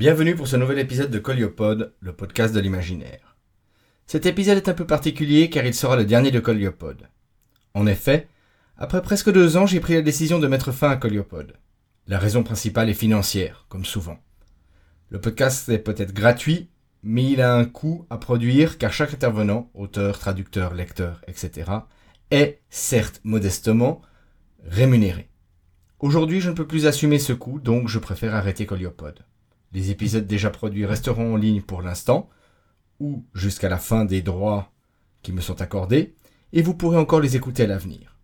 Bienvenue pour ce nouvel épisode de Coliopod, le podcast de l'imaginaire. Cet épisode est un peu particulier car il sera le dernier de Coliopod. En effet, après presque deux ans, j'ai pris la décision de mettre fin à Coliopod. La raison principale est financière, comme souvent. Le podcast est peut-être gratuit, mais il a un coût à produire car chaque intervenant, auteur, traducteur, lecteur, etc., est, certes modestement, rémunéré. Aujourd'hui, je ne peux plus assumer ce coût, donc je préfère arrêter Coliopod. Les épisodes déjà produits resteront en ligne pour l'instant, ou jusqu'à la fin des droits qui me sont accordés, et vous pourrez encore les écouter à l'avenir.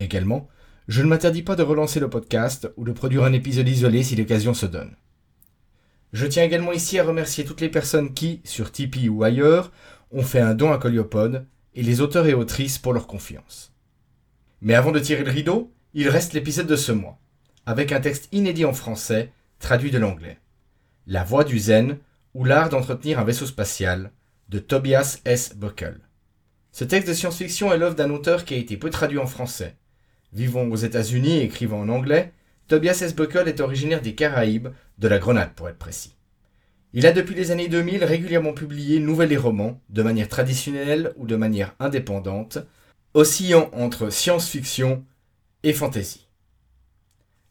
Également, je ne m'interdis pas de relancer le podcast ou de produire un épisode isolé si l'occasion se donne. Je tiens également ici à remercier toutes les personnes qui, sur Tipeee ou ailleurs, ont fait un don à Coliopod et les auteurs et autrices pour leur confiance. Mais avant de tirer le rideau, il reste l'épisode de ce mois, avec un texte inédit en français, traduit de l'anglais. La voix du zen ou l'art d'entretenir un vaisseau spatial, de Tobias S. Buckle. Ce texte de science-fiction est l'œuvre d'un auteur qui a été peu traduit en français. Vivant aux États-Unis et écrivant en anglais, Tobias S. Buckle est originaire des Caraïbes, de la Grenade pour être précis. Il a depuis les années 2000 régulièrement publié nouvelles et romans, de manière traditionnelle ou de manière indépendante, oscillant entre science-fiction et fantasy.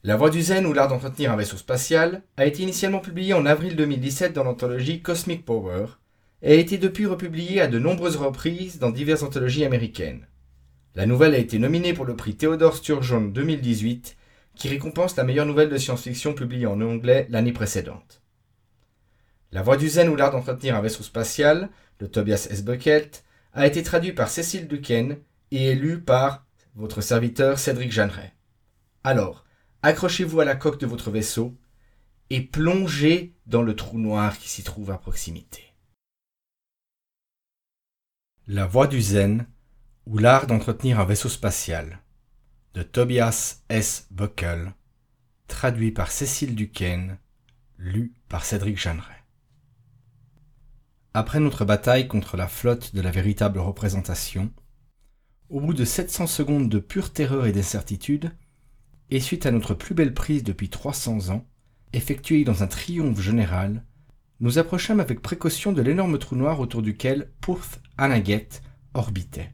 La Voix du Zen ou l'art d'entretenir un vaisseau spatial a été initialement publié en avril 2017 dans l'anthologie Cosmic Power et a été depuis republié à de nombreuses reprises dans diverses anthologies américaines. La nouvelle a été nominée pour le prix Theodore Sturgeon 2018 qui récompense la meilleure nouvelle de science-fiction publiée en anglais l'année précédente. La Voix du Zen ou l'art d'entretenir un vaisseau spatial de Tobias S. Buckelt a été traduit par Cécile Duquesne et est par votre serviteur Cédric Jeanneret. Alors, accrochez-vous à la coque de votre vaisseau et plongez dans le trou noir qui s'y trouve à proximité. La voie du zen ou l'art d'entretenir un vaisseau spatial de Tobias S. Buckle, traduit par Cécile Duquesne, lu par Cédric Jeanneret. Après notre bataille contre la flotte de la véritable représentation, au bout de 700 secondes de pure terreur et d'incertitude, et suite à notre plus belle prise depuis 300 ans, effectuée dans un triomphe général, nous approchâmes avec précaution de l'énorme trou noir autour duquel Purth Anaget orbitait.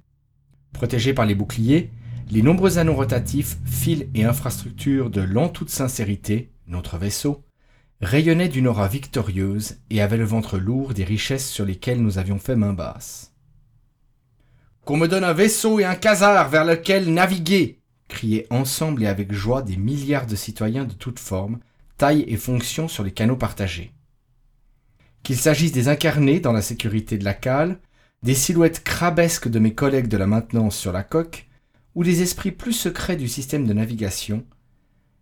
Protégés par les boucliers, les nombreux anneaux rotatifs, fils et infrastructures de l'en toute sincérité, notre vaisseau, rayonnaient d'une aura victorieuse et avaient le ventre lourd des richesses sur lesquelles nous avions fait main basse. Qu'on me donne un vaisseau et un casar vers lequel naviguer criaient ensemble et avec joie des milliards de citoyens de toutes formes, tailles et fonctions sur les canaux partagés. Qu'il s'agisse des incarnés dans la sécurité de la cale, des silhouettes crabesques de mes collègues de la maintenance sur la coque, ou des esprits plus secrets du système de navigation,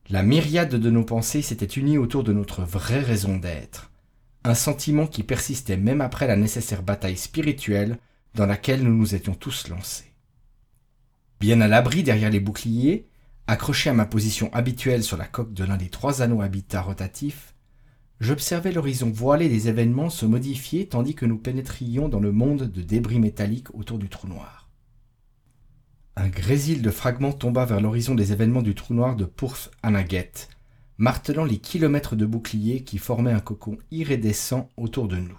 la myriade de nos pensées s'était unie autour de notre vraie raison d'être, un sentiment qui persistait même après la nécessaire bataille spirituelle dans laquelle nous nous étions tous lancés. Bien à l'abri derrière les boucliers, accroché à ma position habituelle sur la coque de l'un des trois anneaux habitats rotatifs, j'observais l'horizon voilé des événements se modifier tandis que nous pénétrions dans le monde de débris métalliques autour du trou noir. Un grésil de fragments tomba vers l'horizon des événements du trou noir de Pourth Anaget, martelant les kilomètres de boucliers qui formaient un cocon iridescent autour de nous.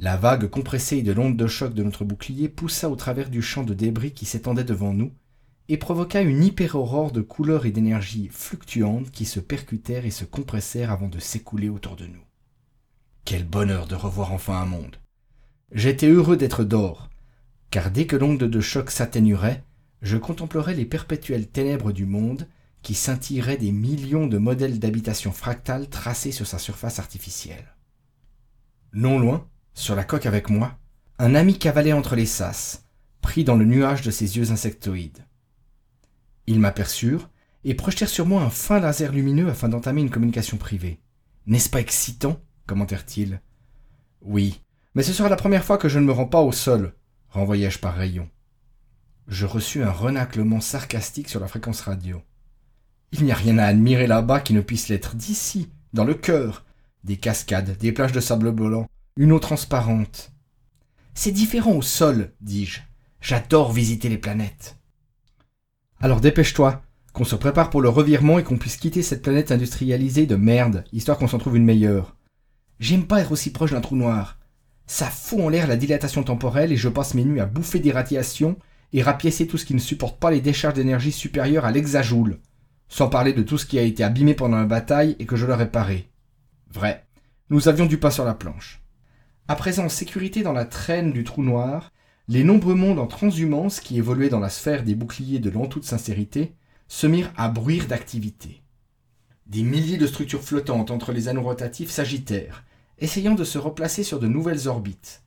La vague compressée de l'onde de choc de notre bouclier poussa au travers du champ de débris qui s'étendait devant nous et provoqua une hyper-aurore de couleurs et d'énergie fluctuantes qui se percutèrent et se compressèrent avant de s'écouler autour de nous. Quel bonheur de revoir enfin un monde. J'étais heureux d'être d'or, car dès que l'onde de choc s'atténuerait, je contemplerais les perpétuelles ténèbres du monde qui scintilleraient des millions de modèles d'habitation fractales tracés sur sa surface artificielle. Non loin, sur la coque avec moi, un ami cavalait entre les sas, pris dans le nuage de ses yeux insectoïdes. Ils m'aperçurent et projetèrent sur moi un fin laser lumineux afin d'entamer une communication privée. N'est-ce pas excitant? commentèrent-ils. Oui, mais ce sera la première fois que je ne me rends pas au sol, renvoyai-je par rayon. Je reçus un renaclement sarcastique sur la fréquence radio. Il n'y a rien à admirer là-bas qui ne puisse l'être d'ici, dans le cœur. Des cascades, des plages de sable blanc, une eau transparente. C'est différent au sol, dis-je. J'adore visiter les planètes. Alors dépêche-toi, qu'on se prépare pour le revirement et qu'on puisse quitter cette planète industrialisée de merde, histoire qu'on s'en trouve une meilleure. J'aime pas être aussi proche d'un trou noir. Ça fout en l'air la dilatation temporelle et je passe mes nuits à bouffer des radiations et rapiécer tout ce qui ne supporte pas les décharges d'énergie supérieures à l'hexajoule, sans parler de tout ce qui a été abîmé pendant la bataille et que je dois réparer. Vrai, nous avions du pain sur la planche. À présent en sécurité dans la traîne du trou noir, les nombreux mondes en transhumance qui évoluaient dans la sphère des boucliers de l'en-toute sincérité se mirent à bruire d'activité. Des milliers de structures flottantes entre les anneaux rotatifs s'agitèrent, essayant de se replacer sur de nouvelles orbites.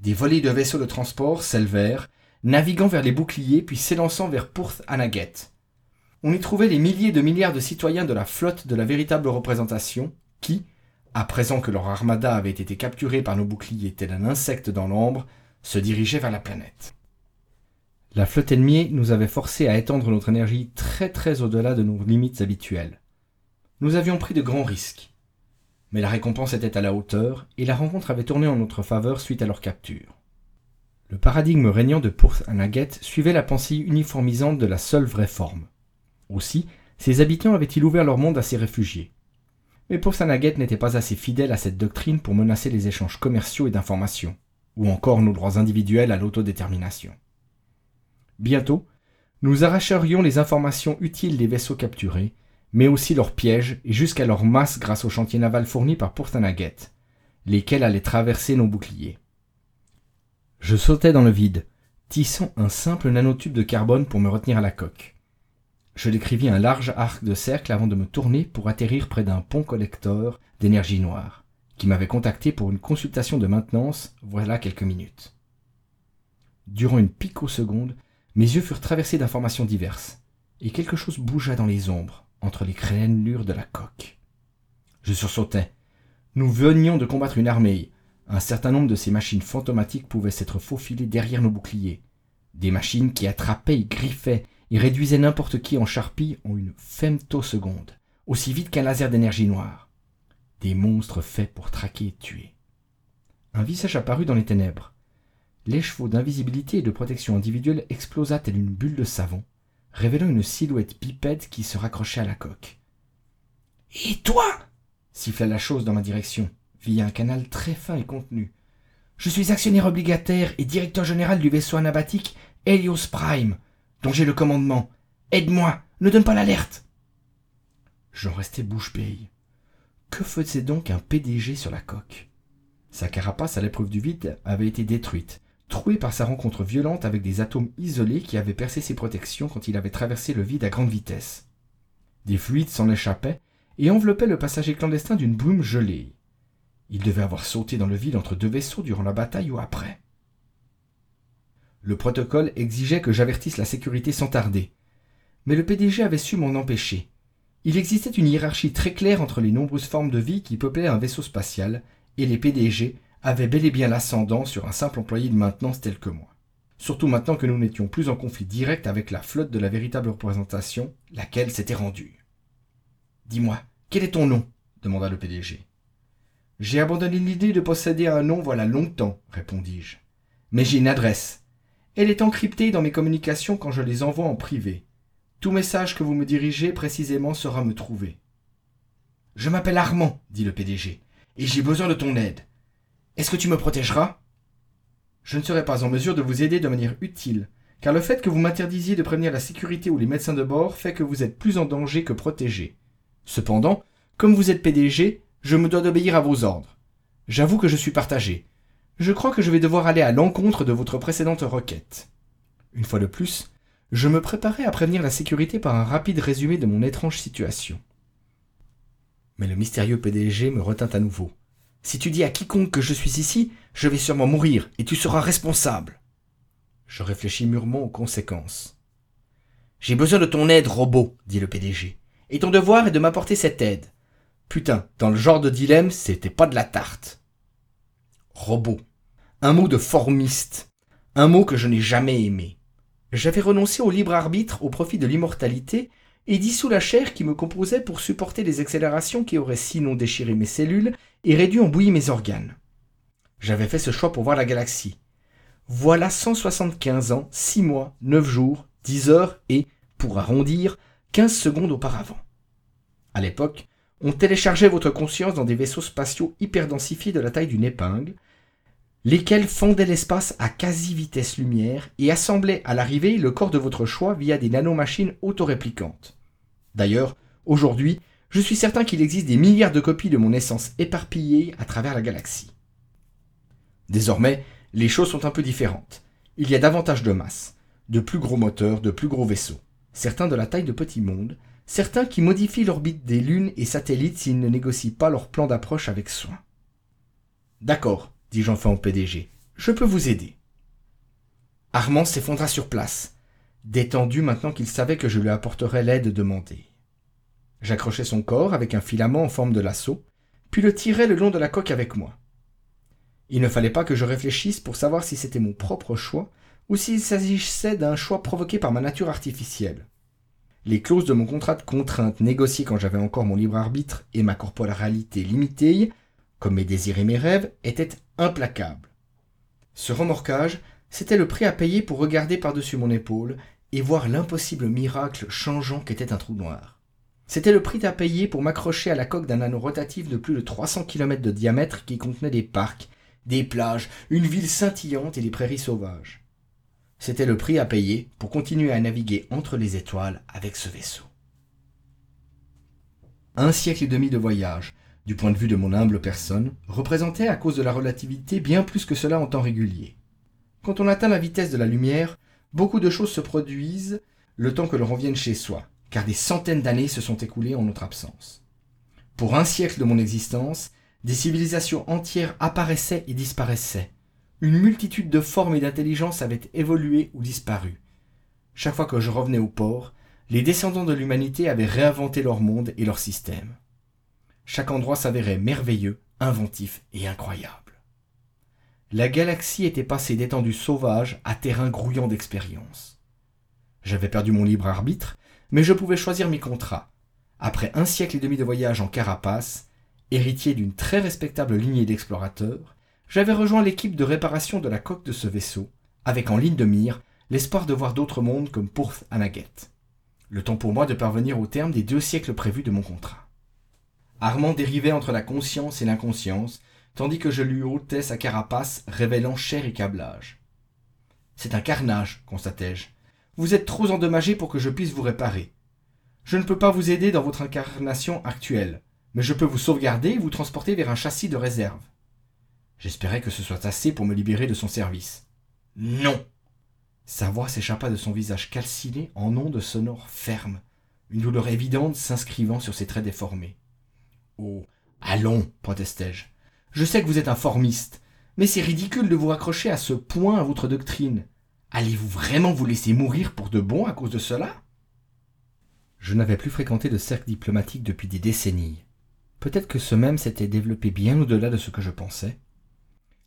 Des volées de vaisseaux de transport s'élevèrent, naviguant vers les boucliers puis s'élançant vers Porth Anaget. On y trouvait les milliers de milliards de citoyens de la flotte de la véritable représentation, qui, à présent que leur armada avait été capturée par nos boucliers tel un insecte dans l'ombre, se dirigeaient vers la planète. La flotte ennemie nous avait forcés à étendre notre énergie très très au-delà de nos limites habituelles. Nous avions pris de grands risques. Mais la récompense était à la hauteur, et la rencontre avait tourné en notre faveur suite à leur capture. Le paradigme régnant de Porth Anaget suivait la pensée uniformisante de la seule vraie forme. Aussi, ses habitants avaient-ils ouvert leur monde à ces réfugiés. Mais Porth Anaget n'était pas assez fidèle à cette doctrine pour menacer les échanges commerciaux et d'informations, ou encore nos droits individuels à l'autodétermination. Bientôt, nous arracherions les informations utiles des vaisseaux capturés, mais aussi leurs pièges et jusqu'à leur masse grâce aux chantiers navals fournis par Portanaget, lesquels allaient traverser nos boucliers. Je sautais dans le vide, tissant un simple nanotube de carbone pour me retenir à la coque. Je décrivis un large arc de cercle avant de me tourner pour atterrir près d'un pont collector d'énergie noire, qui m'avait contacté pour une consultation de maintenance voilà quelques minutes. Durant une picoseconde, mes yeux furent traversés d'informations diverses, et quelque chose bougea dans les ombres, entre les crénelures de la coque. Je sursautais. Nous venions de combattre une armée. Un certain nombre de ces machines fantomatiques pouvaient s'être faufilées derrière nos boucliers. Des machines qui attrapaient et griffaient et réduisaient n'importe qui en charpie en une femtoseconde, aussi vite qu'un laser d'énergie noire. Des monstres faits pour traquer et tuer. Un visage apparut dans les ténèbres. L'écheveau d'invisibilité et de protection individuelle explosa tel une bulle de savon, révélant une silhouette bipède qui se raccrochait à la coque. Et toi? siffla la chose dans ma direction, via un canal très fin et contenu. Je suis actionnaire obligataire et directeur général du vaisseau anabatique Helios Prime, dont j'ai le commandement. Aide-moi, ne donne pas l'alerte. J'en restais bouche bée. Que faisait donc un PDG sur la coque? Sa carapace à l'épreuve du vide avait été détruite, troué par sa rencontre violente avec des atomes isolés qui avaient percé ses protections quand il avait traversé le vide à grande vitesse. Des fluides s'en échappaient et enveloppaient le passager clandestin d'une brume gelée. Il devait avoir sauté dans le vide entre deux vaisseaux durant la bataille ou après. Le protocole exigeait que j'avertisse la sécurité sans tarder. Mais le PDG avait su m'en empêcher. Il existait une hiérarchie très claire entre les nombreuses formes de vie qui peuplaient un vaisseau spatial, et les PDG avait bel et bien l'ascendant sur un simple employé de maintenance tel que moi. Surtout maintenant que nous n'étions plus en conflit direct avec la flotte de la véritable représentation, laquelle s'était rendue. Dis-moi, quel est ton nom? demanda le PDG. J'ai abandonné l'idée de posséder un nom voilà longtemps, répondis-je. Mais j'ai une adresse. Elle est encryptée dans mes communications quand je les envoie en privé. Tout message que vous me dirigez précisément sera me trouver. Je m'appelle Armand, dit le PDG, et j'ai besoin de ton aide. Est-ce que tu me protégeras? Je ne serai pas en mesure de vous aider de manière utile, car le fait que vous m'interdisiez de prévenir la sécurité ou les médecins de bord fait que vous êtes plus en danger que protégé. Cependant, comme vous êtes PDG, je me dois d'obéir à vos ordres. J'avoue que je suis partagé. Je crois que je vais devoir aller à l'encontre de votre précédente requête. Une fois de plus, je me préparais à prévenir la sécurité par un rapide résumé de mon étrange situation. Mais le mystérieux PDG me retint à nouveau. Si tu dis à quiconque que je suis ici, je vais sûrement mourir, et tu seras responsable. Je réfléchis mûrement aux conséquences. J'ai besoin de ton aide, robot, dit le PDG. Et ton devoir est de m'apporter cette aide. Putain, dans le genre de dilemme, c'était pas de la tarte. Robot. Un mot de formiste. Un mot que je n'ai jamais aimé. J'avais renoncé au libre arbitre au profit de l'immortalité et dissous la chair qui me composait pour supporter les accélérations qui auraient sinon déchiré mes cellules et réduit en bouillie mes organes. J'avais fait ce choix pour voir la galaxie. Voilà 175 ans, 6 mois, 9 jours, 10 heures et, pour arrondir, 15 secondes auparavant. À l'époque, on téléchargeait votre conscience dans des vaisseaux spatiaux hyperdensifiés de la taille d'une épingle, lesquels fondaient l'espace à quasi vitesse lumière et assemblaient à l'arrivée le corps de votre choix via des nanomachines autoréplicantes. D'ailleurs, aujourd'hui, je suis certain qu'il existe des milliards de copies de mon essence éparpillées à travers la galaxie. Désormais, les choses sont un peu différentes. Il y a davantage de masse, de plus gros moteurs, de plus gros vaisseaux, certains de la taille de petits mondes, certains qui modifient l'orbite des lunes et satellites s'ils ne négocient pas leur plan d'approche avec soin. D'accord, dis-je enfin au PDG, je peux vous aider. Armand s'effondra sur place, détendu maintenant qu'il savait que je lui apporterais l'aide demandée. J'accrochai son corps avec un filament en forme de lasso, puis le tirai le long de la coque avec moi. Il ne fallait pas que je réfléchisse pour savoir si c'était mon propre choix ou s'il s'agissait d'un choix provoqué par ma nature artificielle. Les clauses de mon contrat de contrainte négocié quand j'avais encore mon libre arbitre et ma corporalité limitée, comme mes désirs et mes rêves, étaient implacables. Ce remorquage, c'était le prix à payer pour regarder par-dessus mon épaule et voir l'impossible miracle changeant qu'était un trou noir. C'était le prix à payer pour m'accrocher à la coque d'un anneau rotatif de plus de 300 km de diamètre qui contenait des parcs, des plages, une ville scintillante et des prairies sauvages. C'était le prix à payer pour continuer à naviguer entre les étoiles avec ce vaisseau. Un siècle et demi de voyage, du point de vue de mon humble personne, représentait à cause de la relativité bien plus que cela en temps régulier. Quand on atteint la vitesse de la lumière, beaucoup de choses se produisent le temps que l'on revienne chez soi, car des centaines d'années se sont écoulées en notre absence. Pour un siècle de mon existence, des civilisations entières apparaissaient et disparaissaient. Une multitude de formes et d'intelligences avaient évolué ou disparu. Chaque fois que je revenais au port, les descendants de l'humanité avaient réinventé leur monde et leur système. Chaque endroit s'avérait merveilleux, inventif et incroyable. La galaxie était passée d'étendues sauvages à terrain grouillant d'expérience. J'avais perdu mon libre arbitre, mais je pouvais choisir mes contrats. Après un siècle et demi de voyage en carapace, héritier d'une très respectable lignée d'explorateurs, j'avais rejoint l'équipe de réparation de la coque de ce vaisseau, avec en ligne de mire l'espoir de voir d'autres mondes comme Porth Anaget. Le temps pour moi de parvenir au terme des deux siècles prévus de mon contrat. Armand dérivait entre la conscience et l'inconscience, tandis que je lui ôtais sa carapace révélant chair et câblage. C'est un carnage, constatai-je. Vous êtes trop endommagé pour que je puisse vous réparer. Je ne peux pas vous aider dans votre incarnation actuelle mais je peux vous sauvegarder et vous transporter vers un châssis de réserve. J'espérais que ce soit assez pour me libérer de son service. Non Sa voix s'échappa de son visage calciné en ondes sonores fermes, une douleur évidente s'inscrivant sur ses traits déformés. Oh, allons, protestai-je. Je sais que vous êtes un formiste, mais c'est ridicule de vous raccrocher à ce point à votre doctrine. Allez-vous vraiment vous laisser mourir pour de bon à cause de cela? Je n'avais plus fréquenté de cercle diplomatique depuis des décennies. Peut-être que ce même s'était développé bien au-delà de ce que je pensais.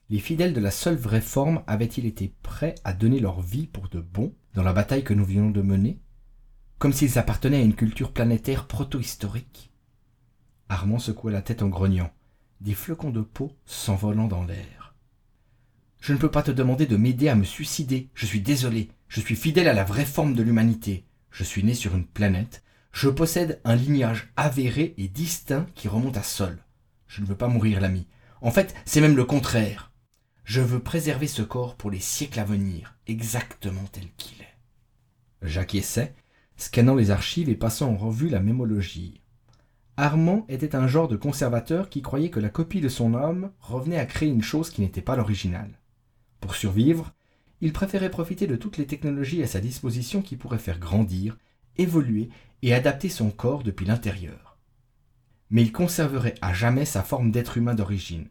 Les fidèles de la seule vraie forme avaient-ils été prêts à donner leur vie pour de bon dans la bataille que nous venons de mener, comme s'ils appartenaient à une culture planétaire proto-historique? Armand secoua la tête en grognant, des flocons de peau s'envolant dans l'air. Je ne peux pas te demander de m'aider à me suicider, je suis désolé, je suis fidèle à la vraie forme de l'humanité, je suis né sur une planète je possède un lignage avéré et distinct qui remonte à Sol. Je ne veux pas mourir, l'ami. En fait, c'est même le contraire. Je veux préserver ce corps pour les siècles à venir, exactement tel qu'il est. J'acquiesçais, scannant les archives et passant en revue la mémologie. Armand était un genre de conservateur qui croyait que la copie de son âme revenait à créer une chose qui n'était pas l'original. Pour survivre, il préférait profiter de toutes les technologies à sa disposition qui pourraient faire grandir, évoluer et adapter son corps depuis l'intérieur. Mais il conserverait à jamais sa forme d'être humain d'origine.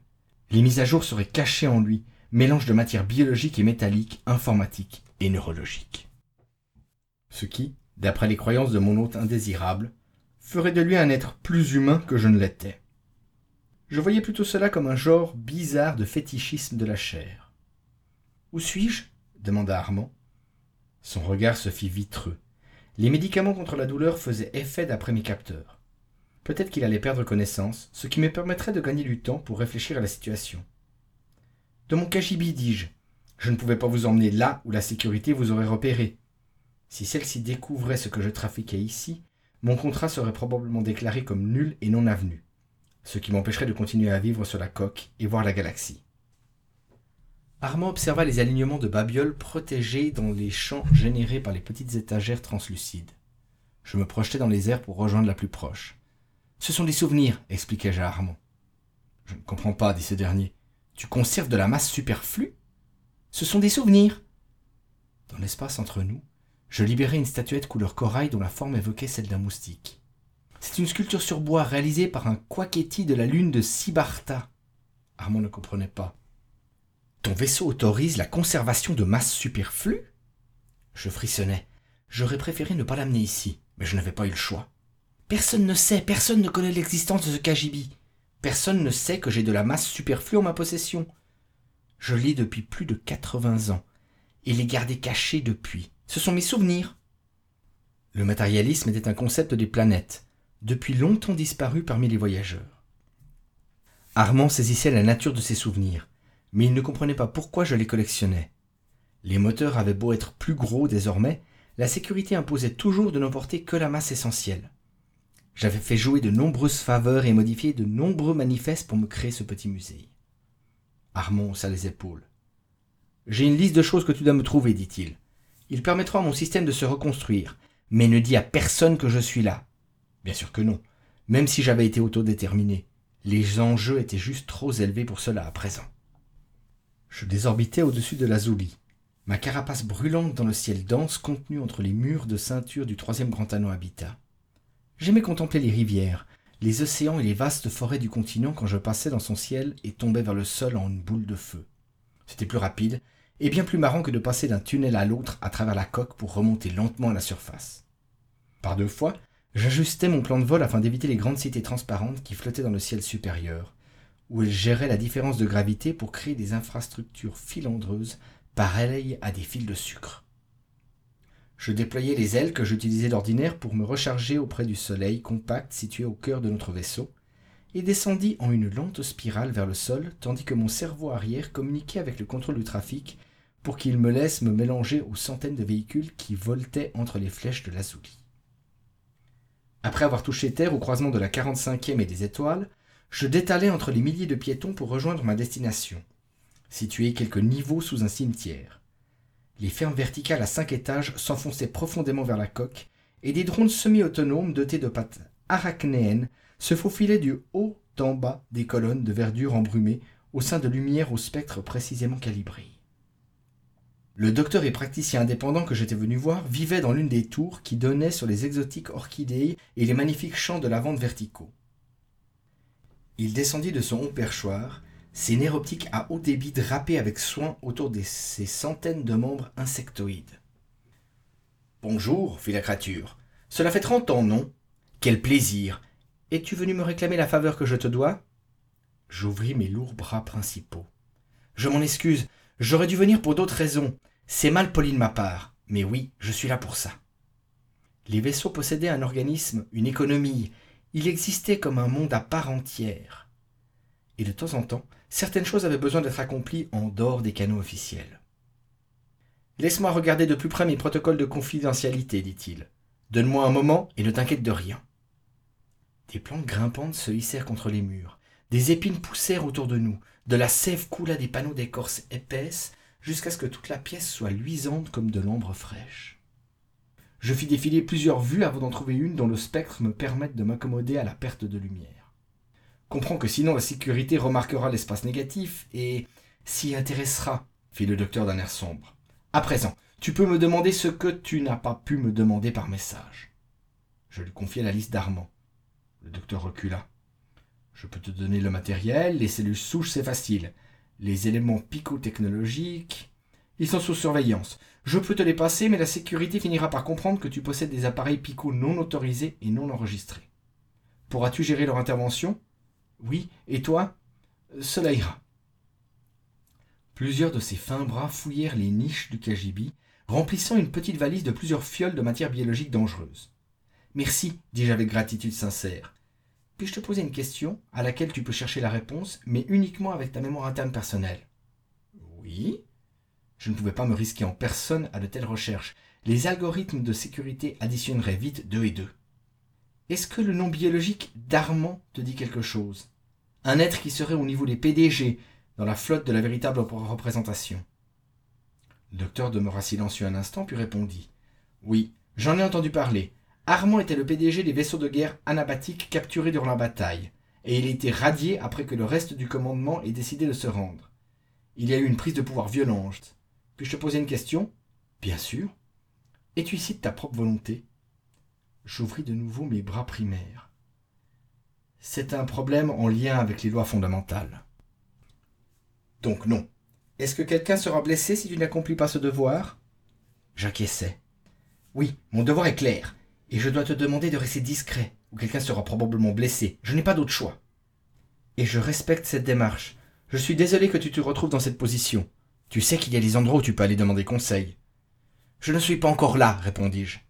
Les mises à jour seraient cachées en lui, mélange de matière biologique et métallique, informatique et neurologique. Ce qui, d'après les croyances de mon hôte indésirable, ferait de lui un être plus humain que je ne l'étais. Je voyais plutôt cela comme un genre bizarre de fétichisme de la chair. Où suis-je? demanda Armand. Son regard se fit vitreux. Les médicaments contre la douleur faisaient effet d'après mes capteurs. Peut-être qu'il allait perdre connaissance, ce qui me permettrait de gagner du temps pour réfléchir à la situation. De mon cagibi, dis-je, je ne pouvais pas vous emmener là où la sécurité vous aurait repéré. Si celle-ci découvrait ce que je trafiquais ici, mon contrat serait probablement déclaré comme nul et non avenu, ce qui m'empêcherait de continuer à vivre sur la coque et voir la galaxie. Armand observa les alignements de babioles protégés dans les champs générés par les petites étagères translucides. Je me projetais dans les airs pour rejoindre la plus proche. Ce sont des souvenirs, expliquai-je à Armand. Je ne comprends pas, dit ce dernier. Tu conserves de la masse superflue? Ce sont des souvenirs. Dans l'espace entre nous, je libérai une statuette couleur corail dont la forme évoquait celle d'un moustique. C'est une sculpture sur bois réalisée par un Quaquetti de la lune de Sibarta. Armand ne comprenait pas. Ton vaisseau autorise la conservation de masse superflue? Je frissonnais. J'aurais préféré ne pas l'amener ici, mais je n'avais pas eu le choix. Personne ne sait, personne ne connaît l'existence de ce Kajibi. Personne ne sait que j'ai de la masse superflue en ma possession. Je l'ai depuis plus de quatre-vingts ans, et l'ai gardé caché depuis. Ce sont mes souvenirs. Le matérialisme était un concept des planètes, depuis longtemps disparu parmi les voyageurs. Armand saisissait la nature de ses souvenirs, mais il ne comprenait pas pourquoi je les collectionnais. Les moteurs avaient beau être plus gros désormais, la sécurité imposait toujours de n'emporter que la masse essentielle. J'avais fait jouer de nombreuses faveurs et modifié de nombreux manifestes pour me créer ce petit musée. Armand haussa les épaules. J'ai une liste de choses que tu dois me trouver, dit-il. Il permettra à mon système de se reconstruire, mais ne dis à personne que je suis là. Bien sûr que non, même si j'avais été autodéterminé. Les enjeux étaient juste trop élevés pour cela à présent. Je désorbitais au-dessus de la Zoulie, ma carapace brûlante dans le ciel dense contenu entre les murs de ceinture du troisième grand anneau habitat. J'aimais contempler les rivières, les océans et les vastes forêts du continent quand je passais dans son ciel et tombais vers le sol en une boule de feu. C'était plus rapide et bien plus marrant que de passer d'un tunnel à l'autre à travers la coque pour remonter lentement à la surface. Par deux fois, j'ajustais mon plan de vol afin d'éviter les grandes cités transparentes qui flottaient dans le ciel supérieur, où elles géraient la différence de gravité pour créer des infrastructures filandreuses pareilles à des fils de sucre. Je déployai les ailes que j'utilisais d'ordinaire pour me recharger auprès du soleil compact situé au cœur de notre vaisseau, et descendis en une lente spirale vers le sol, tandis que mon cerveau arrière communiquait avec le contrôle du trafic pour qu'il me laisse me mélanger aux centaines de véhicules qui voltaient entre les flèches de l'Azouli. Après avoir touché terre au croisement de la 45e et des étoiles, je détalai entre les milliers de piétons pour rejoindre ma destination, située quelques niveaux sous un cimetière. Les fermes verticales à cinq étages s'enfonçaient profondément vers la coque, et des drones semi-autonomes dotés de pattes arachnéennes se faufilaient du haut en bas des colonnes de verdure embrumées au sein de lumières au spectre précisément calibré. Le docteur et praticien indépendant que j'étais venu voir vivait dans l'une des tours qui donnaient sur les exotiques orchidées et les magnifiques champs de lavande verticaux. Il descendit de son haut perchoir ses nerfs optiques à haut débit drapés avec soin autour de ses centaines de membres insectoïdes. Bonjour, fit la créature. Cela fait trente ans, non? Quel plaisir Es-tu venu me réclamer la faveur que je te dois J'ouvris mes lourds bras principaux. Je m'en excuse, j'aurais dû venir pour d'autres raisons. C'est mal poli de ma part, mais oui, je suis là pour ça. Les vaisseaux possédaient un organisme, une économie. Il existait comme un monde à part entière. Et de temps en temps, certaines choses avaient besoin d'être accomplies en dehors des canaux officiels. Laisse-moi regarder de plus près mes protocoles de confidentialité, dit-il. Donne-moi un moment et ne t'inquiète de rien. Des plantes grimpantes se hissèrent contre les murs, des épines poussèrent autour de nous, de la sève coula des panneaux d'écorce épaisse jusqu'à ce que toute la pièce soit luisante comme de l'ambre fraîche. Je fis défiler plusieurs vues avant d'en trouver une dont le spectre me permette de m'accommoder à la perte de lumière. Comprends que sinon la sécurité remarquera l'espace négatif et s'y intéressera, fit le docteur d'un air sombre. À présent, tu peux me demander ce que tu n'as pas pu me demander par message. Je lui confiai la liste d'Armand. Le docteur recula. Je peux te donner le matériel, les cellules souches, c'est facile. Les éléments picotechnologiques, ils sont sous surveillance. Je peux te les passer, mais la sécurité finira par comprendre que tu possèdes des appareils pico non autorisés et non enregistrés. Pourras-tu gérer leur intervention? Oui, et toi? Cela ira. Plusieurs de ses fins bras fouillèrent les niches du cagibi, remplissant une petite valise de plusieurs fioles de matière biologique dangereuse. Merci, dis-je avec gratitude sincère. Puis-je te poser une question à laquelle tu peux chercher la réponse, mais uniquement avec ta mémoire interne personnelle Oui. Je ne pouvais pas me risquer en personne à de telles recherches. Les algorithmes de sécurité additionneraient vite deux et deux. Est-ce que le nom biologique d'Armand te dit quelque chose? Un être qui serait au niveau des PDG, dans la flotte de la véritable représentation? Le docteur demeura silencieux un instant, puis répondit. Oui, j'en ai entendu parler. Armand était le PDG des vaisseaux de guerre anabatiques capturés durant la bataille, et il a été radié après que le reste du commandement ait décidé de se rendre. Il y a eu une prise de pouvoir violente. Puis-je te poser une question? Bien sûr. Es-tu ici de ta propre volonté? J'ouvris de nouveau mes bras primaires. C'est un problème en lien avec les lois fondamentales. Donc non. Est-ce que quelqu'un sera blessé si tu n'accomplis pas ce devoir? J'acquiesçais. Oui, mon devoir est clair, et je dois te demander de rester discret, ou quelqu'un sera probablement blessé. Je n'ai pas d'autre choix. Et je respecte cette démarche. Je suis désolé que tu te retrouves dans cette position. Tu sais qu'il y a des endroits où tu peux aller demander conseil. Je ne suis pas encore là, répondis-je.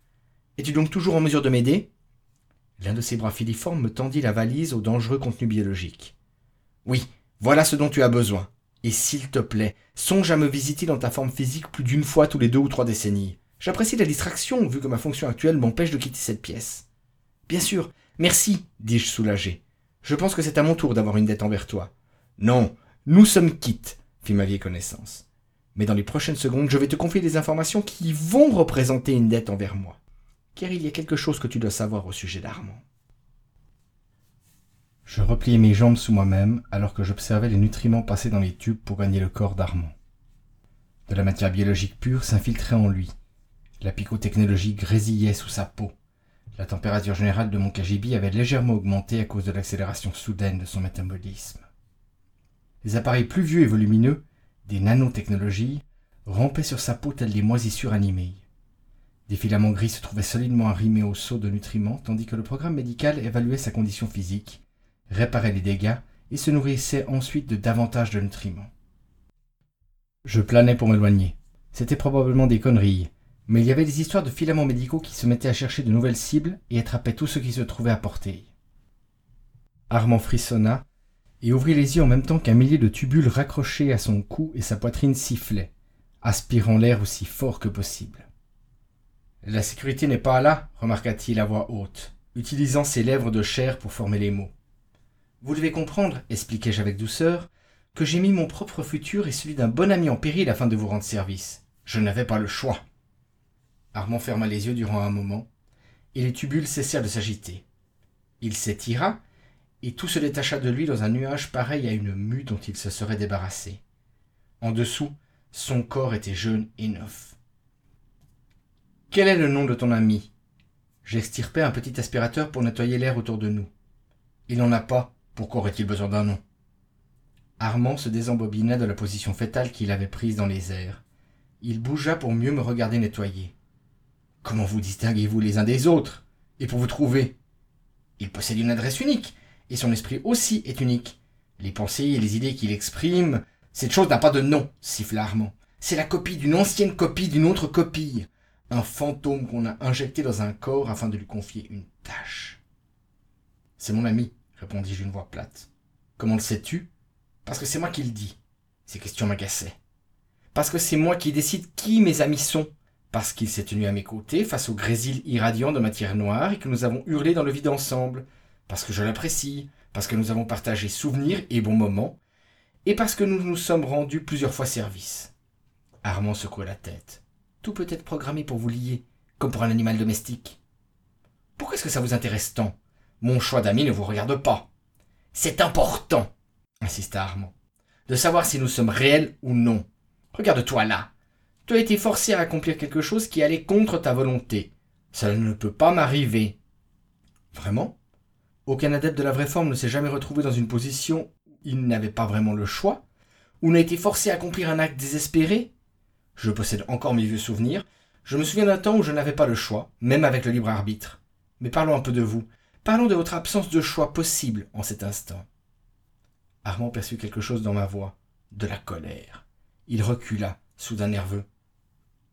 Es-tu donc toujours en mesure de m'aider? L'un de ses bras filiformes me tendit la valise au dangereux contenu biologique. Oui, voilà ce dont tu as besoin. Et s'il te plaît, songe à me visiter dans ta forme physique plus d'une fois tous les deux ou trois décennies. J'apprécie la distraction, vu que ma fonction actuelle m'empêche de quitter cette pièce. Bien sûr, merci, dis-je soulagé. Je pense que c'est à mon tour d'avoir une dette envers toi. Non, nous sommes quittes, fit ma vieille connaissance. Mais dans les prochaines secondes, je vais te confier des informations qui vont représenter une dette envers moi. Car il y a quelque chose que tu dois savoir au sujet d'Armand. Je repliai mes jambes sous moi-même alors que j'observais les nutriments passer dans les tubes pour gagner le corps d'Armand. De la matière biologique pure s'infiltrait en lui. La picotechnologie grésillait sous sa peau. La température générale de mon KGB avait légèrement augmenté à cause de l'accélération soudaine de son métabolisme. Les appareils plus vieux et volumineux, des nanotechnologies, rampaient sur sa peau telles des moisissures animées. Des filaments gris se trouvaient solidement arrimés au seau de nutriments, tandis que le programme médical évaluait sa condition physique, réparait les dégâts et se nourrissait ensuite de davantage de nutriments. Je planais pour m'éloigner. C'était probablement des conneries, mais il y avait des histoires de filaments médicaux qui se mettaient à chercher de nouvelles cibles et attrapaient tout ce qui se trouvait à portée. Armand frissonna et ouvrit les yeux en même temps qu'un millier de tubules raccrochés à son cou et sa poitrine sifflaient, aspirant l'air aussi fort que possible. La sécurité n'est pas là, remarqua-t-il à voix haute, utilisant ses lèvres de chair pour former les mots. Vous devez comprendre, expliquai-je avec douceur, que j'ai mis mon propre futur et celui d'un bon ami en péril afin de vous rendre service. Je n'avais pas le choix. Armand ferma les yeux durant un moment, et les tubules cessèrent de s'agiter. Il s'étira, et tout se détacha de lui dans un nuage pareil à une mue dont il se serait débarrassé. En dessous, son corps était jeune et neuf. Quel est le nom de ton ami? J'extirpai un petit aspirateur pour nettoyer l'air autour de nous. Il n'en a pas. Pourquoi aurait-il besoin d'un nom? Armand se désembobina de la position fétale qu'il avait prise dans les airs. Il bougea pour mieux me regarder nettoyer. Comment vous distinguez-vous les uns des autres? Et pour vous trouver Il possède une adresse unique, et son esprit aussi est unique. Les pensées et les idées qu'il exprime, cette chose n'a pas de nom, siffla Armand. C'est la copie d'une ancienne copie d'une autre copie. Un fantôme qu'on a injecté dans un corps afin de lui confier une tâche. C'est mon ami, répondis-je d'une voix plate. Comment le sais-tu? Parce que c'est moi qui le dis. Ces questions m'agaçaient. Parce que c'est moi qui décide qui mes amis sont parce qu'il s'est tenu à mes côtés face au grésil irradiant de matière noire et que nous avons hurlé dans le vide ensemble, parce que je l'apprécie, parce que nous avons partagé souvenirs et bons moments, et parce que nous nous sommes rendus plusieurs fois service. Armand secoua la tête. Tout peut être programmé pour vous lier, comme pour un animal domestique. Pourquoi est-ce que ça vous intéresse tant? Mon choix d'amis ne vous regarde pas. C'est important, insista Armand, de savoir si nous sommes réels ou non. Regarde-toi là, tu as été forcé à accomplir quelque chose qui allait contre ta volonté. Cela ne peut pas m'arriver. Vraiment? Aucun adepte de la vraie forme ne s'est jamais retrouvé dans une position où il n'avait pas vraiment le choix Ou n'a été forcé à accomplir un acte désespéré Je possède encore mes vieux souvenirs. Je me souviens d'un temps où je n'avais pas le choix, même avec le libre arbitre. Mais parlons un peu de vous. Parlons de votre absence de choix possible en cet instant. Armand perçut quelque chose dans ma voix, de la colère. Il recula, soudain nerveux.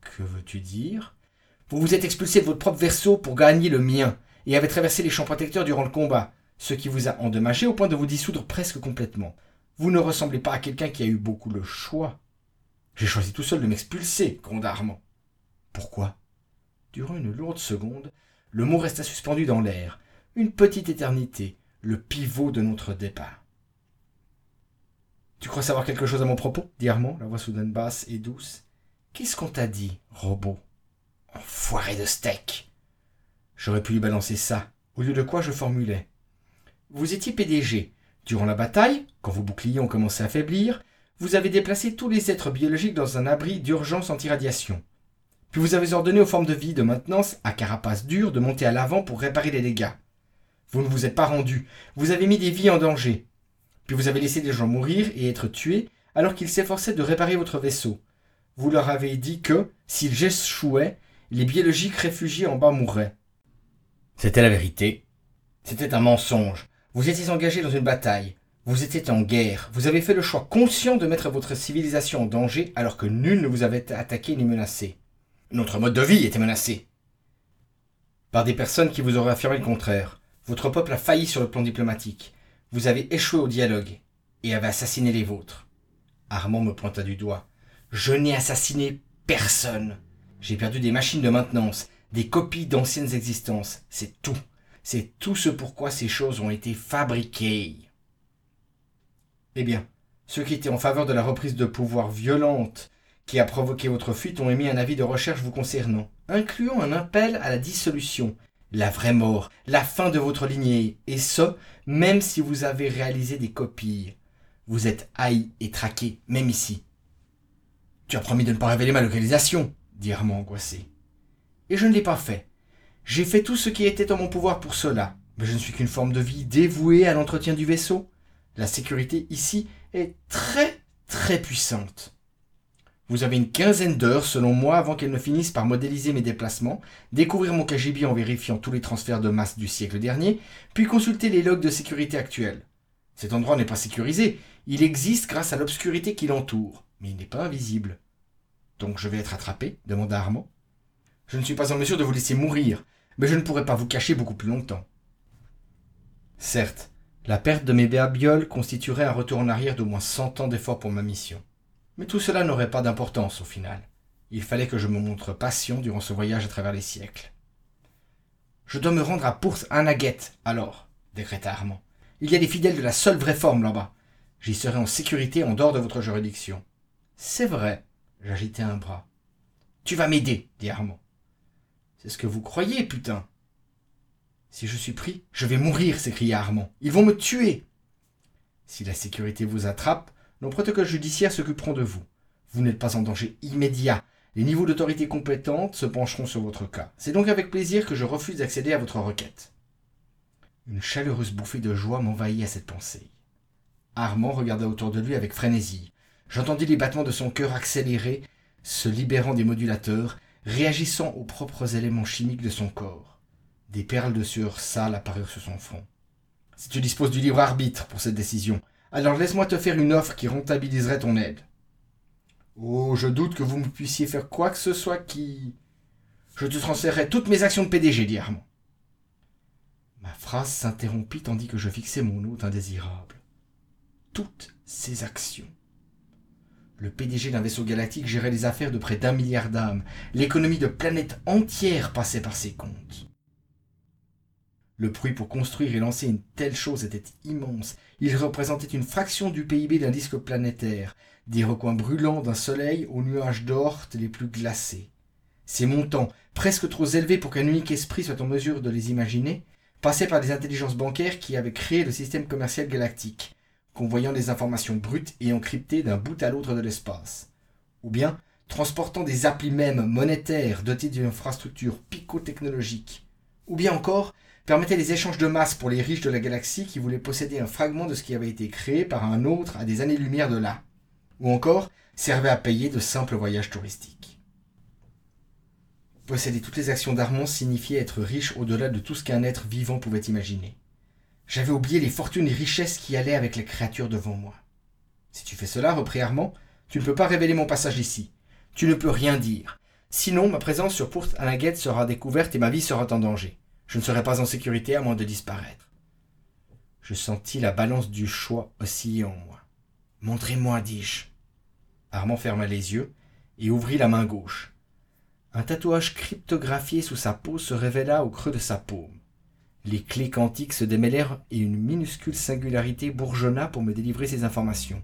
Que veux-tu dire? Vous vous êtes expulsé de votre propre vaisseau pour gagner le mien, et avez traversé les champs protecteurs durant le combat, ce qui vous a endommagé au point de vous dissoudre presque complètement. Vous ne ressemblez pas à quelqu'un qui a eu beaucoup le choix. J'ai choisi tout seul de m'expulser, gronda Pourquoi? Durant une lourde seconde, le mot resta suspendu dans l'air, une petite éternité, le pivot de notre départ. Tu crois savoir quelque chose à mon propos? dit Armand, la voix soudaine basse et douce. Qu'est-ce qu'on t'a dit, robot? Enfoiré de steak J'aurais pu lui balancer ça, au lieu de quoi je formulais. Vous étiez PDG. Durant la bataille, quand vos boucliers ont commencé à faiblir, vous avez déplacé tous les êtres biologiques dans un abri d'urgence anti-radiation. Puis vous avez ordonné aux formes de vie de maintenance à carapace dure de monter à l'avant pour réparer les dégâts. Vous ne vous êtes pas rendu, vous avez mis des vies en danger. Puis vous avez laissé des gens mourir et être tués alors qu'ils s'efforçaient de réparer votre vaisseau. Vous leur avez dit que, s'ils échouaient, les biologiques réfugiés en bas mourraient. C'était la vérité. C'était un mensonge. Vous étiez engagé dans une bataille. Vous étiez en guerre, vous avez fait le choix conscient de mettre votre civilisation en danger alors que nul ne vous avait attaqué ni menacé. Notre mode de vie était menacé. Par des personnes qui vous auraient affirmé le contraire. Votre peuple a failli sur le plan diplomatique. Vous avez échoué au dialogue et avez assassiné les vôtres. Armand me pointa du doigt. Je n'ai assassiné personne. J'ai perdu des machines de maintenance, des copies d'anciennes existences. C'est tout. C'est tout ce pourquoi ces choses ont été fabriquées. Eh bien, ceux qui étaient en faveur de la reprise de pouvoir violente qui a provoqué votre fuite ont émis un avis de recherche vous concernant, incluant un appel à la dissolution, la vraie mort, la fin de votre lignée, et ce, même si vous avez réalisé des copies. Vous êtes haï et traqué, même ici. Tu as promis de ne pas révéler ma localisation, dit Armand angoissé. Et je ne l'ai pas fait. J'ai fait tout ce qui était en mon pouvoir pour cela, mais je ne suis qu'une forme de vie dévouée à l'entretien du vaisseau. La sécurité ici est très très puissante. Vous avez une quinzaine d'heures, selon moi, avant qu'elle ne finisse par modéliser mes déplacements, découvrir mon KGB en vérifiant tous les transferts de masse du siècle dernier, puis consulter les logs de sécurité actuels. Cet endroit n'est pas sécurisé, il existe grâce à l'obscurité qui l'entoure, mais il n'est pas invisible. Donc je vais être attrapé demanda Armand. Je ne suis pas en mesure de vous laisser mourir, mais je ne pourrai pas vous cacher beaucoup plus longtemps. Certes, la perte de mes babioles constituerait un retour en arrière d'au moins cent ans d'efforts pour ma mission. Mais tout cela n'aurait pas d'importance au final. Il fallait que je me montre patient durant ce voyage à travers les siècles. Je dois me rendre à Pource Anaguet, alors, décréta Armand. Il y a des fidèles de la seule vraie forme là-bas. J'y serai en sécurité en dehors de votre juridiction. C'est vrai, j'agitai un bras. Tu vas m'aider, dit Armand. C'est ce que vous croyez, putain. Si je suis pris, je vais mourir, s'écria Armand. Ils vont me tuer. Si la sécurité vous attrape, nos protocoles judiciaires s'occuperont de vous. Vous n'êtes pas en danger immédiat. Les niveaux d'autorité compétentes se pencheront sur votre cas. C'est donc avec plaisir que je refuse d'accéder à votre requête. Une chaleureuse bouffée de joie m'envahit à cette pensée. Armand regarda autour de lui avec frénésie. J'entendis les battements de son cœur accélérés, se libérant des modulateurs, réagissant aux propres éléments chimiques de son corps. Des perles de sueur sale apparurent sur son front. Si tu disposes du libre arbitre pour cette décision, alors laisse-moi te faire une offre qui rentabiliserait ton aide. Oh, je doute que vous me puissiez faire quoi que ce soit qui. Je te transférerai toutes mes actions de PDG, dit. Ma phrase s'interrompit tandis que je fixais mon hôte indésirable. Toutes ces actions. Le PDG d'un vaisseau galactique gérait les affaires de près d'un milliard d'âmes. L'économie de planètes entières passait par ses comptes. Le prix pour construire et lancer une telle chose était immense. Il représentait une fraction du PIB d'un disque planétaire, des recoins brûlants d'un soleil aux nuages d'or les plus glacés. Ces montants, presque trop élevés pour qu'un unique esprit soit en mesure de les imaginer, passaient par des intelligences bancaires qui avaient créé le système commercial galactique, convoyant des informations brutes et encryptées d'un bout à l'autre de l'espace. Ou bien transportant des applis même monétaires dotés d'une infrastructure picotechnologique. Ou bien encore permettait les échanges de masse pour les riches de la galaxie qui voulaient posséder un fragment de ce qui avait été créé par un autre à des années-lumière de là, ou encore servait à payer de simples voyages touristiques. Posséder toutes les actions d'Armand signifiait être riche au-delà de tout ce qu'un être vivant pouvait imaginer. J'avais oublié les fortunes et richesses qui allaient avec les créatures devant moi. Si tu fais cela, reprit Armand, tu ne peux pas révéler mon passage ici. Tu ne peux rien dire. Sinon, ma présence sur Port Anaguet sera découverte et ma vie sera en danger. Je ne serai pas en sécurité à moins de disparaître. Je sentis la balance du choix osciller en moi. Montrez-moi, dis-je. Armand ferma les yeux et ouvrit la main gauche. Un tatouage cryptographié sous sa peau se révéla au creux de sa paume. Les clés quantiques se démêlèrent et une minuscule singularité bourgeonna pour me délivrer ces informations.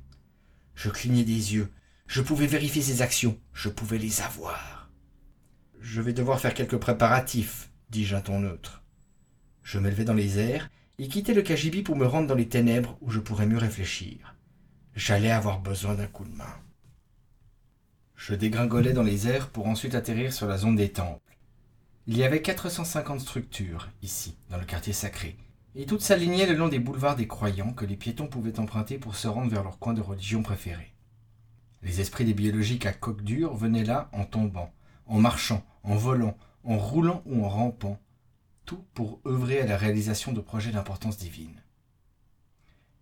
Je clignais des yeux. Je pouvais vérifier ses actions. Je pouvais les avoir. Je vais devoir faire quelques préparatifs, dis-je à ton neutre. Je m'élevai dans les airs et quittai le cagibi pour me rendre dans les ténèbres où je pourrais mieux réfléchir. J'allais avoir besoin d'un coup de main. Je dégringolais dans les airs pour ensuite atterrir sur la zone des temples. Il y avait 450 structures ici, dans le quartier sacré, et toutes s'alignaient le long des boulevards des croyants que les piétons pouvaient emprunter pour se rendre vers leur coin de religion préféré. Les esprits des biologiques à coque dure venaient là en tombant, en marchant, en volant, en roulant ou en rampant, tout pour œuvrer à la réalisation de projets d'importance divine.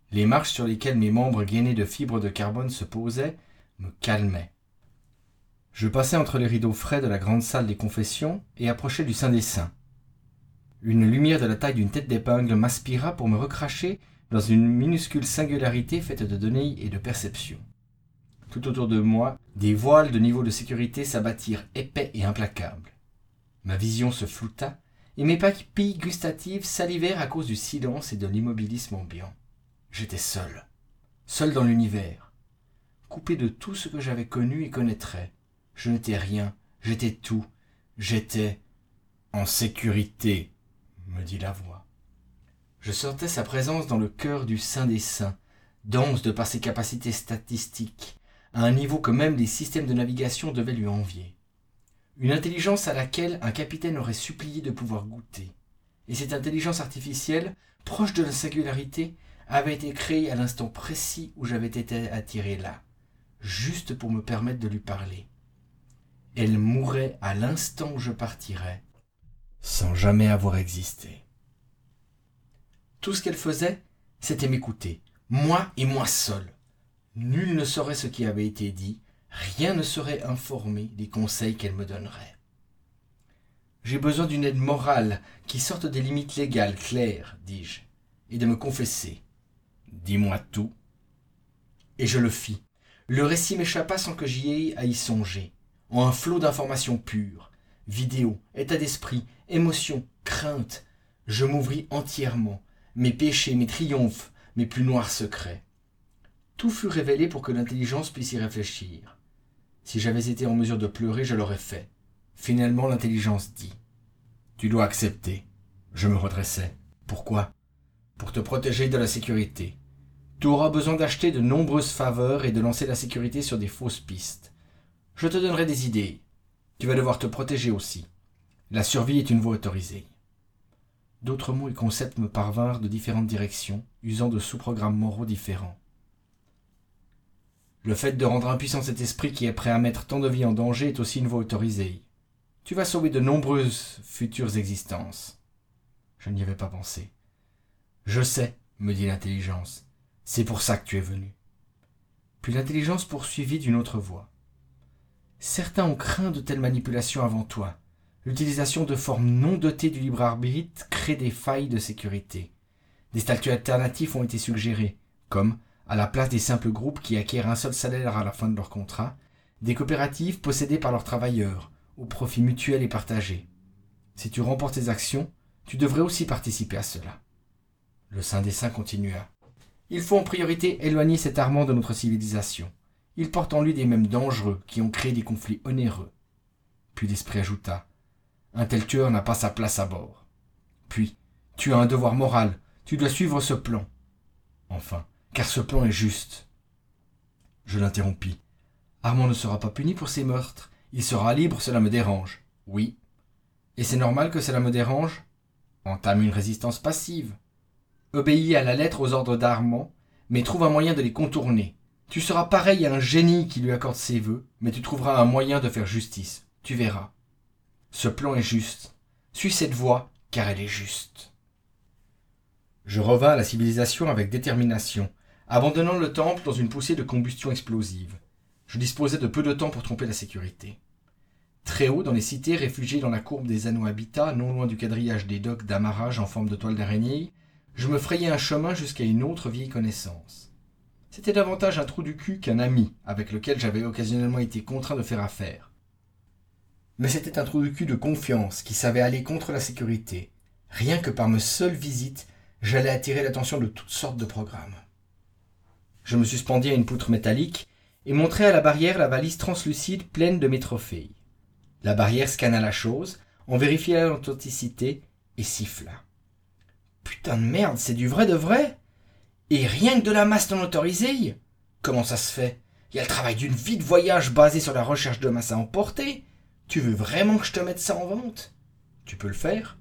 Les marches sur lesquelles mes membres gainés de fibres de carbone se posaient me calmaient, je passai entre les rideaux frais de la grande salle des confessions et approchai du Saint des Saints. Une lumière de la taille d'une tête d'épingle m'aspira pour me recracher dans une minuscule singularité faite de données et de perception. Tout autour de moi, des voiles de niveau de sécurité s'abattirent épais et implacables. Ma vision se flouta, et mes papilles gustatives salivèrent à cause du silence et de l'immobilisme ambiant. J'étais seul, seul dans l'univers, coupé de tout ce que j'avais connu et connaîtrais, je n'étais rien, j'étais tout, j'étais en sécurité, me dit la voix. Je sentais sa présence dans le cœur du Saint des Saints, dense de par ses capacités statistiques, à un niveau que même les systèmes de navigation devaient lui envier. Une intelligence à laquelle un capitaine aurait supplié de pouvoir goûter. Et cette intelligence artificielle, proche de la singularité, avait été créée à l'instant précis où j'avais été attiré là, juste pour me permettre de lui parler elle mourrait à l'instant où je partirais, sans jamais avoir existé. Tout ce qu'elle faisait, c'était m'écouter, moi et moi seul. Nul ne saurait ce qui avait été dit, rien ne serait informé des conseils qu'elle me donnerait. J'ai besoin d'une aide morale qui sorte des limites légales claires, dis-je, et de me confesser. Dis-moi tout. Et je le fis. Le récit m'échappa sans que j'y aie à y songer en un flot d'informations pures, vidéos, état d'esprit, émotions, craintes. Je m'ouvris entièrement, mes péchés, mes triomphes, mes plus noirs secrets. Tout fut révélé pour que l'intelligence puisse y réfléchir. Si j'avais été en mesure de pleurer, je l'aurais fait. Finalement, l'intelligence dit Tu dois accepter. Je me redressai. Pourquoi? Pour te protéger de la sécurité. Tu auras besoin d'acheter de nombreuses faveurs et de lancer la sécurité sur des fausses pistes. Je te donnerai des idées. Tu vas devoir te protéger aussi. La survie est une voie autorisée. D'autres mots et concepts me parvinrent de différentes directions, usant de sous-programmes moraux différents. Le fait de rendre impuissant cet esprit qui est prêt à mettre tant de vie en danger est aussi une voie autorisée. Tu vas sauver de nombreuses futures existences. Je n'y avais pas pensé. Je sais, me dit l'intelligence. C'est pour ça que tu es venu. Puis l'intelligence poursuivit d'une autre voix. Certains ont craint de telles manipulations avant toi. L'utilisation de formes non dotées du libre arbitre crée des failles de sécurité. Des statuts alternatifs ont été suggérés, comme, à la place des simples groupes qui acquièrent un seul salaire à la fin de leur contrat, des coopératives possédées par leurs travailleurs, au profit mutuel et partagé. Si tu remportes tes actions, tu devrais aussi participer à cela. Le Saint des Saints continua. Il faut en priorité éloigner cet armand de notre civilisation. Il porte en lui des mêmes dangereux qui ont créé des conflits onéreux. Puis l'esprit ajouta Un tel tueur n'a pas sa place à bord. Puis, tu as un devoir moral, tu dois suivre ce plan. Enfin, car ce plan est juste. Je l'interrompis. Armand ne sera pas puni pour ses meurtres. Il sera libre, cela me dérange. Oui. Et c'est normal que cela me dérange? Entame une résistance passive. Obéis à la lettre aux ordres d'Armand, mais trouve un moyen de les contourner. Tu seras pareil à un génie qui lui accorde ses vœux, mais tu trouveras un moyen de faire justice. Tu verras. Ce plan est juste. Suis cette voie, car elle est juste. Je revins à la civilisation avec détermination, abandonnant le temple dans une poussée de combustion explosive. Je disposais de peu de temps pour tromper la sécurité. Très haut, dans les cités réfugiées dans la courbe des anneaux habitats, non loin du quadrillage des docks d'amarrage en forme de toile d'araignée, je me frayais un chemin jusqu'à une autre vieille connaissance. C'était davantage un trou du cul qu'un ami avec lequel j'avais occasionnellement été contraint de faire affaire. Mais c'était un trou du cul de confiance qui savait aller contre la sécurité, Rien que par ma seule visite, j'allais attirer l'attention de toutes sortes de programmes. Je me suspendis à une poutre métallique et montrai à la barrière la valise translucide pleine de mes trophées. La barrière scanna la chose, en vérifia l'authenticité et siffla. Putain de merde, c'est du vrai de vrai? Et rien que de la masse non autorisée Comment ça se fait? Il y a le travail d'une vie de voyage basée sur la recherche de masse à emporter. Tu veux vraiment que je te mette ça en vente? Tu peux le faire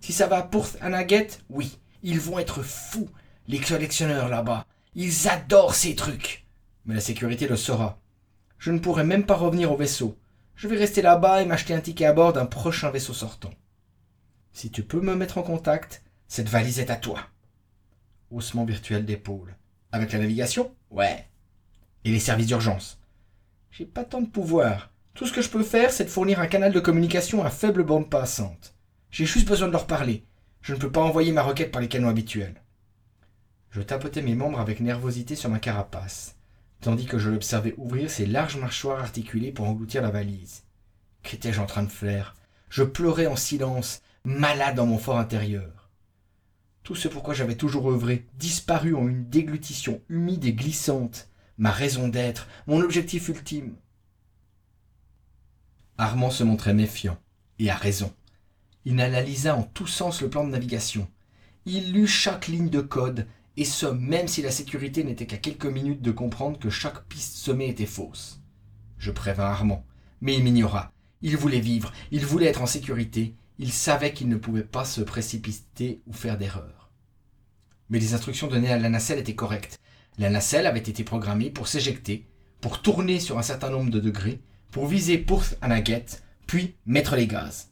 Si ça va pour Anaget, oui. Ils vont être fous, les collectionneurs là-bas. Ils adorent ces trucs. Mais la sécurité le saura. Je ne pourrai même pas revenir au vaisseau. Je vais rester là-bas et m'acheter un ticket à bord d'un prochain vaisseau sortant. Si tu peux me mettre en contact, cette valise est à toi. Haussement virtuel d'épaule. Avec la navigation? Ouais. Et les services d'urgence? J'ai pas tant de pouvoir. Tout ce que je peux faire, c'est de fournir un canal de communication à faible bande passante. J'ai juste besoin de leur parler. Je ne peux pas envoyer ma requête par les canaux habituels. Je tapotais mes membres avec nervosité sur ma carapace tandis que je l'observais ouvrir ses larges mâchoires articulées pour engloutir la valise. Qu'étais-je en train de faire? Je pleurais en silence, malade dans mon fort intérieur. Tout ce pourquoi j'avais toujours œuvré disparut en une déglutition humide et glissante, ma raison d'être, mon objectif ultime. Armand se montrait méfiant, et a raison. Il analysa en tous sens le plan de navigation. Il lut chaque ligne de code et ce même si la sécurité n'était qu'à quelques minutes de comprendre que chaque piste semée était fausse. Je prévins Armand, mais il m'ignora. Il voulait vivre, il voulait être en sécurité, il savait qu'il ne pouvait pas se précipiter ou faire d'erreur. Mais les instructions données à la nacelle étaient correctes. La nacelle avait été programmée pour s'éjecter, pour tourner sur un certain nombre de degrés, pour viser Pourth à guette, puis mettre les gaz.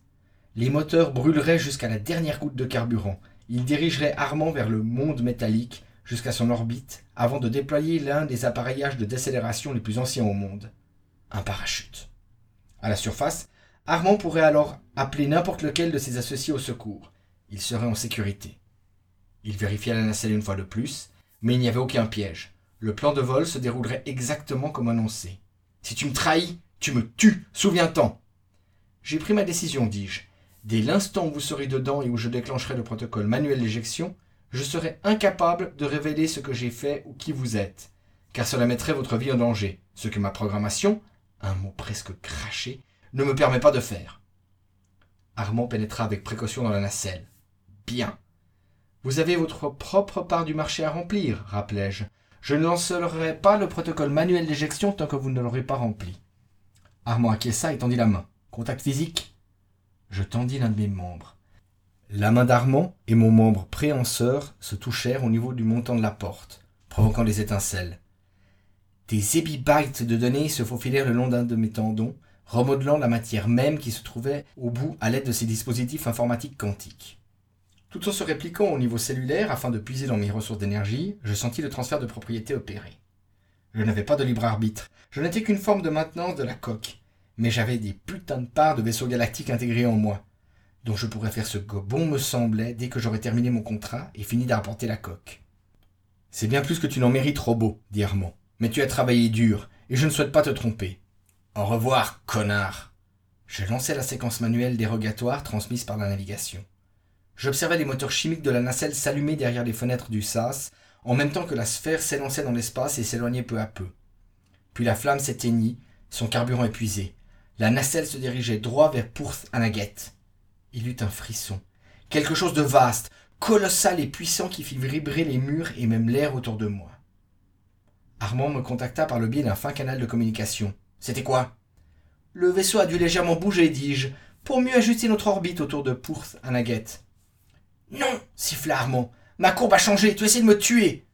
Les moteurs brûleraient jusqu'à la dernière goutte de carburant, il dirigerait Armand vers le monde métallique jusqu'à son orbite avant de déployer l'un des appareillages de décélération les plus anciens au monde, un parachute. À la surface, Armand pourrait alors appeler n'importe lequel de ses associés au secours. Il serait en sécurité. Il vérifia la nacelle une fois de plus, mais il n'y avait aucun piège. Le plan de vol se déroulerait exactement comme annoncé. Si tu me trahis, tu me tues, souviens-t'en. J'ai pris ma décision, dis-je, Dès l'instant où vous serez dedans et où je déclencherai le protocole manuel d'éjection, je serai incapable de révéler ce que j'ai fait ou qui vous êtes, car cela mettrait votre vie en danger, ce que ma programmation, un mot presque craché, ne me permet pas de faire. Armand pénétra avec précaution dans la nacelle. Bien. Vous avez votre propre part du marché à remplir, rappelai-je. Je ne lancerai pas le protocole manuel d'éjection tant que vous ne l'aurez pas rempli. Armand acquiesça et tendit la main. Contact physique? Je tendis l'un de mes membres. La main d'Armand et mon membre préhenseur se touchèrent au niveau du montant de la porte, provoquant des étincelles. Des ébibytes de données se faufilèrent le long d'un de mes tendons, remodelant la matière même qui se trouvait au bout à l'aide de ces dispositifs informatiques quantiques. Tout en se répliquant au niveau cellulaire afin de puiser dans mes ressources d'énergie, je sentis le transfert de propriété opérer. Je n'avais pas de libre arbitre, je n'étais qu'une forme de maintenance de la coque, mais j'avais des putains de parts de vaisseaux galactiques intégrés en moi, dont je pourrais faire ce que bon me semblait dès que j'aurais terminé mon contrat et fini d'apporter la coque. C'est bien plus que tu n'en mérites, robot, dit Armand. Mais tu as travaillé dur, et je ne souhaite pas te tromper. Au revoir, connard. Je lançai la séquence manuelle dérogatoire transmise par la navigation. J'observais les moteurs chimiques de la nacelle s'allumer derrière les fenêtres du sas, en même temps que la sphère s'élançait dans l'espace et s'éloignait peu à peu. Puis la flamme s'éteignit, son carburant épuisé, la nacelle se dirigeait droit vers Pourth Anaget. Il eut un frisson. Quelque chose de vaste, colossal et puissant qui fit vibrer les murs et même l'air autour de moi. Armand me contacta par le biais d'un fin canal de communication. C'était quoi? Le vaisseau a dû légèrement bouger, dis-je, pour mieux ajuster notre orbite autour de Pourth Anaget. Non siffla Armand. Ma courbe a changé, tu essaies de me tuer.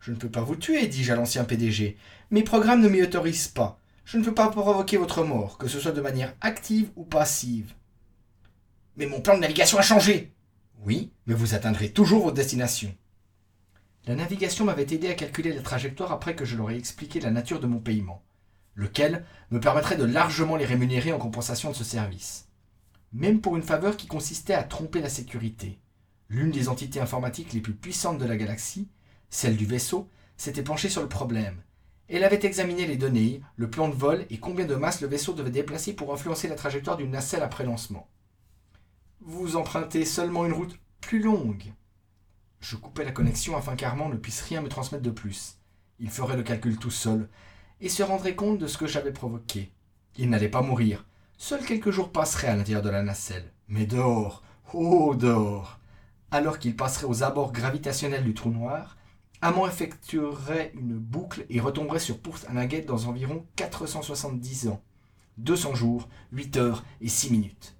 Je ne peux pas vous tuer, dis-je à l'ancien PDG. Mes programmes ne m'y autorisent pas. Je ne peux pas provoquer votre mort, que ce soit de manière active ou passive. Mais mon plan de navigation a changé. Oui, mais vous atteindrez toujours votre destination. La navigation m'avait aidé à calculer la trajectoire après que je leur ai expliqué la nature de mon paiement, lequel me permettrait de largement les rémunérer en compensation de ce service. Même pour une faveur qui consistait à tromper la sécurité. L'une des entités informatiques les plus puissantes de la galaxie, celle du vaisseau, s'était penchée sur le problème elle avait examiné les données, le plan de vol et combien de masse le vaisseau devait déplacer pour influencer la trajectoire d'une nacelle après lancement. Vous empruntez seulement une route plus longue. Je coupais la connexion afin qu'Armand ne puisse rien me transmettre de plus. Il ferait le calcul tout seul et se rendrait compte de ce que j'avais provoqué. Il n'allait pas mourir. Seuls quelques jours passeraient à l'intérieur de la nacelle. Mais dehors, oh dehors Alors qu'il passerait aux abords gravitationnels du trou noir, Armand effectuerait une boucle et retomberait sur Porte Anaguet dans environ 470 ans. 200 jours, 8 heures et 6 minutes.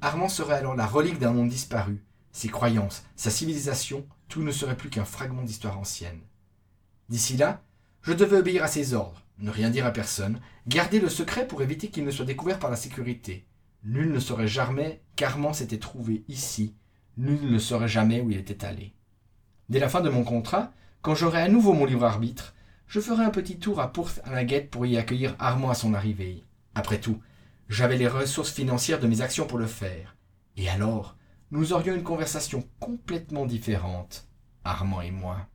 Armand serait alors la relique d'un monde disparu. Ses croyances, sa civilisation, tout ne serait plus qu'un fragment d'histoire ancienne. D'ici là, je devais obéir à ses ordres, ne rien dire à personne, garder le secret pour éviter qu'il ne soit découvert par la sécurité. Nul ne saurait jamais qu'Armand s'était trouvé ici, nul ne saurait jamais où il était allé. Dès la fin de mon contrat, quand j'aurai à nouveau mon libre arbitre, je ferai un petit tour à Pourth à pour y accueillir Armand à son arrivée. Après tout, j'avais les ressources financières de mes actions pour le faire. Et alors, nous aurions une conversation complètement différente, Armand et moi.